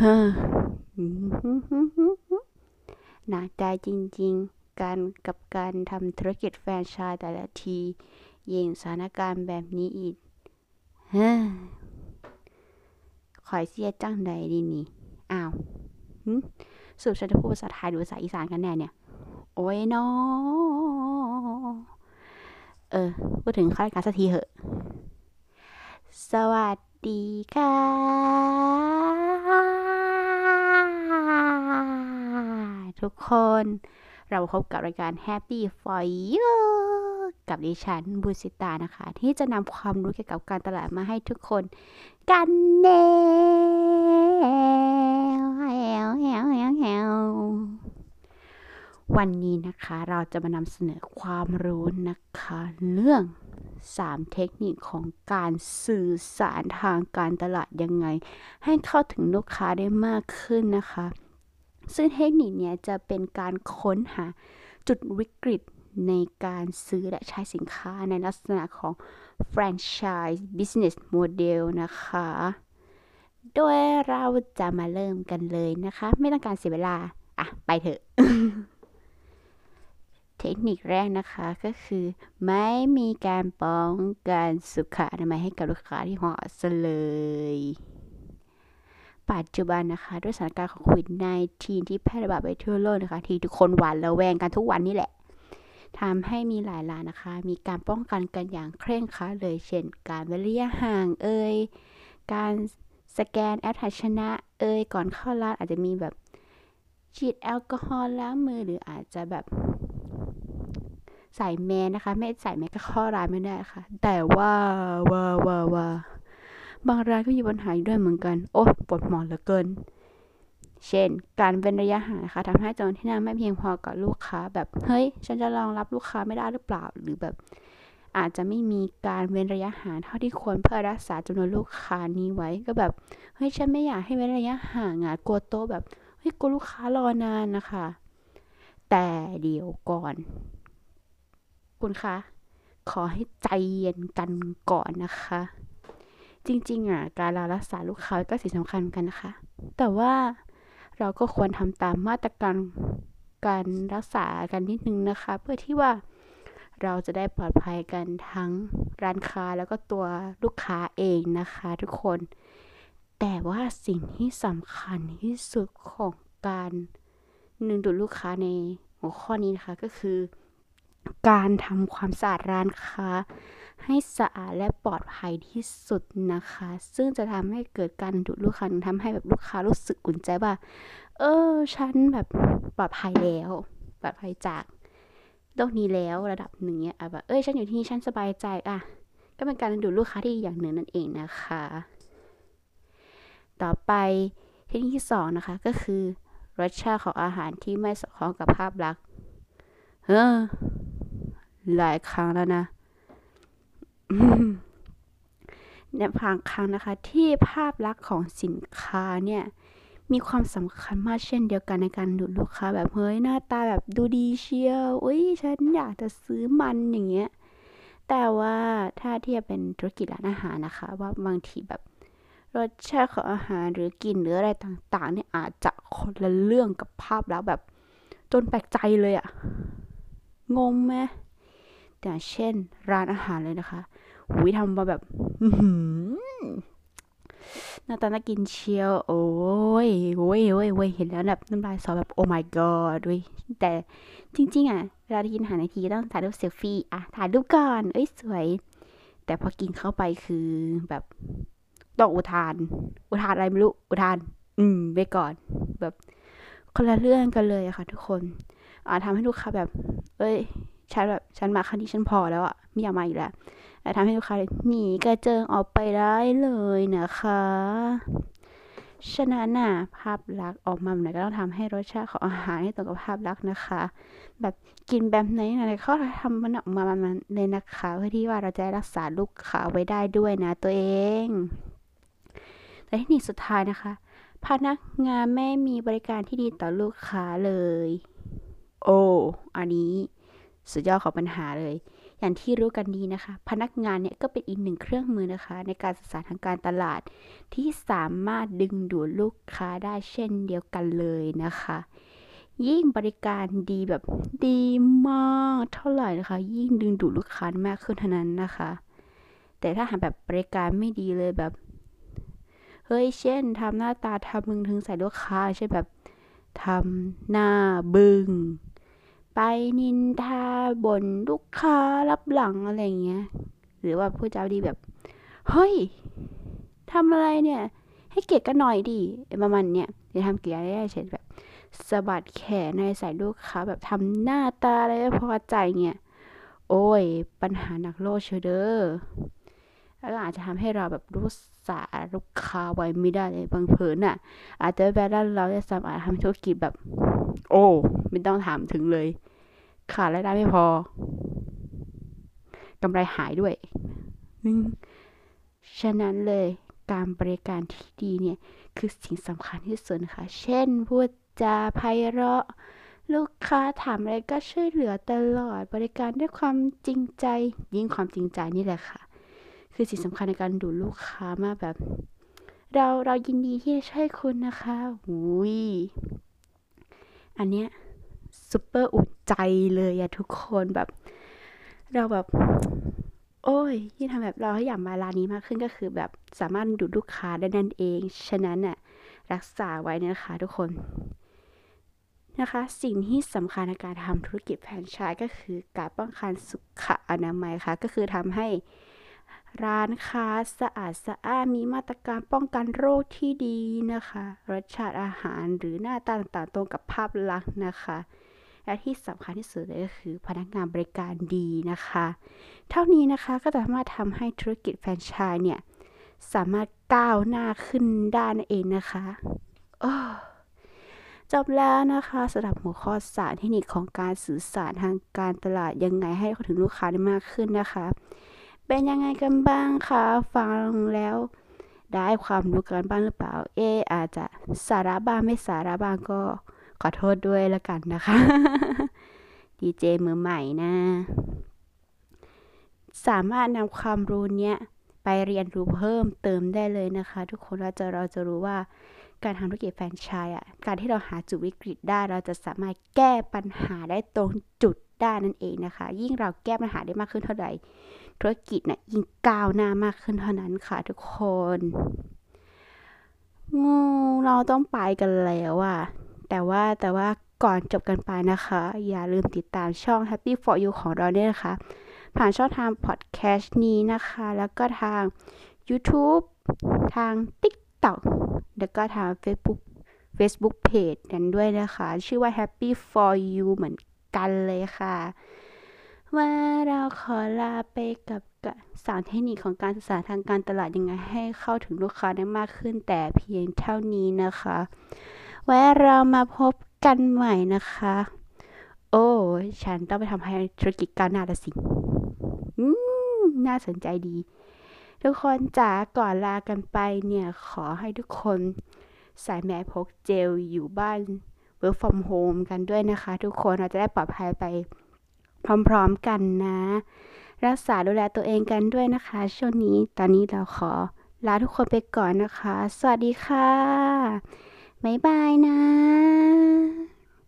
ฮ้อหนักใจจริงๆ การกับการทำธุรกิจแฟรนไชส์แต่ละทีเย่งสถานการณ์แบบนี้อีกฮ้อข่อยเสียจังใดดีนี่ อ้าวสรุปฉันจะพูดภาษาไทยหรือภาษาอีสานกันแน่เนี่ย โอ้ยนาะเออ พูดถึงข้ารายการสักทีเหอะ สวัสดีค่ะ ทุกคน เราพบกับรายการ Happy for You กับดิฉันบุสิตานะคะ ที่จะนำความรู้เกี่ยวกับการตลาดมาให้ทุกคนกันแนวแวแฮวแฮวแฮววันนี้นะคะเราจะมานำเสนอความรู้นะคะ เรื่อง 3 เทคนิคของการสื่อสารทางการตลาดยังไง ให้เข้าถึงลูกค้าได้มากขึ้นนะคะ ซึ่งเทคนิคเนี้ยจะเป็นการค้นหาจุดวิกฤตในการซื้อและใช้สินค้าในลักษณะของ franchise business model นะคะ โดยเราจะมาเริ่มกันเลยนะคะ ไม่ต้องการเสียเวลา อะ ไปเถอะ เทคนิคแรกนะคะก็คือ ไม่มีการป้องกันสุขอนามัยให้กับลูกค้าที่หมาะสมเลย ปัจจุบันนะคะด้วยสถานการณ์ของโควิด -19 ที่แพร่ระบาดไปทั่วโลกนะคะ ที่ทุกคนหวาดระแวงกันทุกวันนี่แหละทำให้มีหลายร้านนะคะ มีการป้องกันกันอย่างเคร่งครัดเลย เช่น การเว้นระยะห่างเอ่ยการสแกนแอปถ่ายชนะเอ่ยก่อนเข้าร้านอาจจะมีแบบฉีดแอลกอฮอล์ล้างมือหรืออาจจะแบบใส่แมสนะคะ ไม่ใส่แมสก็เข้าร้านไม่ได้ค่ะ แต่ว่าว่าว่าว่า บางรานก็มีปัญหาอยู่ด้วยเหมือนกัน โอ้ปวดหมอนเหลือเกิน เช่น การเว้นระยะห่างนะคะทำให้จ้าหน้าที่นั่งไม่เพียงพอกับลูกค้า แบบเฮ้ย ฉันจะรองรับลูกค้าไม่ได้หรือเปล่า หรือแบบ อาจจะไม่มีการเว้นระยะห่างเท่าที่ควรเพื่อรักษาจำนวนลูกค้านี้ไว้ ก็แบบเฮ้ยฉันไม่อยากให้เว้นระยะห่างอะกลัวโต๊ะแบบเฮ้ยกลัวลูกค้ารอนานนะคะ แต่เดี๋ยวก่อน คุณคะขอให้ใจเย็นกันก่อนนะคะ จริง ๆอะการรักษาลูกค้าก็สิ่งสำคัญเหมือนกันนะคะ แต่ว่าเราก็ควรทำตามมาตรการการรักษากันนิดนึงนะคะ เพื่อที่ว่าเราจะได้ปลอดภัยกันทั้งร้านค้าแล้วก็ตัวลูกค้าเองนะคะทุกคน แต่ว่าสิ่งที่สำคัญที่สุดของการนึงดูดลูกค้าในหัวข้อนี้นะคะก็คือ การทำความสะอาดร้านค้า ให้สะอาดและปลอดภัยที่สุดนะคะ ซึ่งจะทำให้เกิดการดูดลูกค้าทำให้แบบลูกค้ารู้สึกอุ่นใจว่า เออ ฉันแบบปลอดภัยแล้ว ปลอดภัยจากโรคนี้แล้วระดับหนึ่งเนี่ยแบบเอ้ยฉันอยู่ที่นี่ฉันสบายใจอะ ก็เป็นการดูดลูกค้าที่อย่างหนึ่งนั่นเองนะคะ ต่อไปเทคนิคที่สองนะคะก็คือรสชาติของอาหารที่ไม่สอดคล้องกับภาพลักษณ์เออหลายครั้งแล้วนะ เนี่ยบางครั้งนะคะ ที่ภาพลักษณ์ของสินค้าเนี่ยมีความสำคัญมากเช่นเดียวกันในการดูดลูกค้าแบบเฮ้ยหน้าตาแบบดูดีเชียวอุ้ยฉันอยากจะซื้อมันอย่างเงี้ยแต่ว่าถ้าเทียบเป็นธุรกิจร้านอาหารนะคะ ว่าบางทีแบบรสชาติของอาหารหรือกลิ่นหรืออะไรต่างๆเนี่ยอาจจะคนละเรื่องกับภาพแลักษณ์แบบ จนแปลกใจเลยอะงงไหมแต่เช่นร้านอาหารเลยนะคะ หุยทำมาแบบหน้าตาน่ากินเชียว โอ้ยโอ้ยโอ้ยโอ้ยเห็นแล้วแบบน้ำลายสอแบบ โอ้ my god ด้วยแต่จริง ๆ อะ เวลาที่กินอาหารในทีต้องถ่ายรูปเซลฟี่อะถ่ายรูปก่อน เอ้ย สวย แต่พอกินเข้าไปคือแบบต้องอุทาน อุทานอะไรไม่รู้ อุทาน อืมไปก่อน แบบคนละเรื่องกันเลยอะค่ะ ทุกคน อ่าทำให้ลูกค้าแบบ เอ้ย ฉันแบบ ฉันมาครั้งนี้ฉันพอแล้วอะไม่อยากมาอีกแล้ว แต่ทำให้ลูกค้าหนีกระเจิงออกไปได้เลยนะคะ ฉะนั้นน่ะภาพลักษณ์ออกมาแบบไหนก็ต้องทำให้รสชาติของอาหารให้ตรงกับภาพลักษณ์นะคะ แบบกินแบบไหนอะไรเขาทำมันออกมามันเลยนะคะเพื่อที่ว่าเราจะรักษาลูกค้าไว้ได้ด้วยนะตัวเองและเทคนิคสุดท้ายนะคะ พนักงานไม่มีบริการที่ดีต่อลูกค้าเลย โอ้อันนี้สุดยอดของปัญหาเลย อย่างที่รู้กันดีนะคะ พนักงานเนี่ยก็เป็นอีกหนึ่งเครื่องมือนะคะ ในการสื่อสารทางการตลาด ที่สามารถดึงดูดลูกค้าได้เช่นเดียวกันเลยนะคะ ยิ่งบริการดีแบบดีมากเท่าไหร่นะคะ ยิ่งดึงดูดลูกค้ามากขึ้นเท่านั้นนะคะ แต่ถ้าหากแบบบริการไม่ดีเลยแบบเฮ้ยเช่นทำหน้าตาทำมึงถึงใส่ลูกค้าใช่แบบทำหน้าบึง้ง ไปนินทาบ่นลูกค้ารับหลังอะไรเงี้ย หรือว่าผู้เจ้าดีแบบ เฮ้ยทำอะไรเนี่ย ให้เกียรติกันหน่อยดิประมาณเนี้ยจะทำเกียรติได้เช่นแบบสะบัดแขนในใส่ลูกค้าแบบทำหน้าตาอะไรไม่พอใจเงี้ยโอ้ย ปัญหาหนักโลกเชเดอร์แล้วอาจจะทำให้เราแบบรู้สาลูกค้าไว้ไม่ได้เลยบางเผินอะ อาจจะแบบว่าเราจะสามารถทำธุรกิจแบบ โอ้ ไม่ต้องถามถึงเลย ขาดรายได้ไม่พอกำไรหายด้วยฉะนั้นเลยการบริการที่ดีเนี่ย คือสิ่งสำคัญที่สุดค่ะ เช่นพูดจาไพเราะ ลูกค้าถามอะไรก็ช่วยเหลือตลอด บริการด้วยความจริงใจ ยิ่งความจริงใจนี่แหละค่ะ คือสิ่งสำคัญในการดูลูกค้ามากแบบ เราเรายินดีที่จะช่วยคุณนะคะอุ้ยอันเนี้ย ซุปเปอร์อุ่นใจเลยอะทุกคนแบบ เราแบบ โอ้ยยิ่งทำแบบเราให้อยากมาร้านนี้มากขึ้นก็คือแบบสามารถดูลูกค้าได้นั่นเอง ฉะนั้นน่ะรักษาไว้นะคะทุกคนนะคะ สิ่งที่สำคัญในการทำธุรกิจแฟรนไชส์ก็คือการป้องกันสุขอนามัยค่ะ ก็คือทำให้ร้านค้าสะอาดสะอานมีมาตรการป้องกันโรคที่ดีนะคะ รสชาติอาหารหรือหน้าตาต่างๆตรงกับภาพลักษณ์นะคะ และที่สำคัญที่สุดเลยก็คือพนักงานบริการดีนะคะ เท่านี้นะคะก็จะสามารถทำให้ธุรกิจแฟรนไชส์เนี่ย สามารถก้าวหน้าขึ้นได้นั่นเองนะคะจบแล้วนะคะสำหรับหัวข้อสารเทคนิคของการสื่อสารทางการตลาดยังไงให้เข้าถึงลูกค้าได้มากขึ้นนะคะ เป็นยังไงกันบ้างคะฟังแล้วได้ความรู้กันบ้างหรือเปล่า เออาจจะสาระบ้างไม่สาระบ้างก็ ขอโทษด้วยละกันนะคะ ดีเจมือใหม่นะ สามารถนำความรู้เนี้ยไปเรียนรู้เพิ่มเติมได้เลยนะคะ ทุกคนเราจะเราจะรู้ว่าการทำธุรกิจแฟรนไชส์อะ การที่เราหาจุดวิกฤตได้ เราจะสามารถแก้ปัญหาได้ตรงจุดได้นั่นเองนะคะ ยิ่งเราแก้ปัญหาได้มากขึ้นเท่าไหร่ ธุรกิจนะ่ะยิ่งก้าวหน้ามากขึ้นเท่านั้นค่ะทุกคน งูเราต้องไปกันแล้วอะ แต่ว่าแต่ว่าก่อนจบกันไปนะคะ อย่าลืมติดตามช่อง Happy for You ของเราด้วยนะคะ ผ่านช่องทางพอดแคสต์นี้นะคะ แล้วก็ทาง YouTube ทาง TikTok แล้วก็ทาง Facebook Facebook Page กันด้วยนะคะ ชื่อว่า Happy for You เหมือนกันเลยค่ะ ว่าเราขอลาไปกับสารเทคนิคของการศึกษาทางการตลาดยังไงให้เข้าถึงลูกค้าได้มากขึ้นแต่เพียงเท่านี้นะคะ ไว้เรามาพบกันใหม่นะคะ โอ้ ฉันต้องไปทำให้ธุรกิจก้าวหน้าละสิน่าสนใจดี ทุกคนจ๋าก่อนลากันไปเนี่ย ขอให้ทุกคนใส่แมสพกเจลอยู่บ้าน work from home กันด้วยนะคะ ทุกคนเราจะได้ปลอดภัยไปพร้อมๆกันนะ รักษาดูแลตัวเองกันด้วยนะคะ ช่วงนี้ตอนนี้เราขอลาทุกคนไปก่อนนะคะ สวัสดีค่ะ บ๊ายบายนะ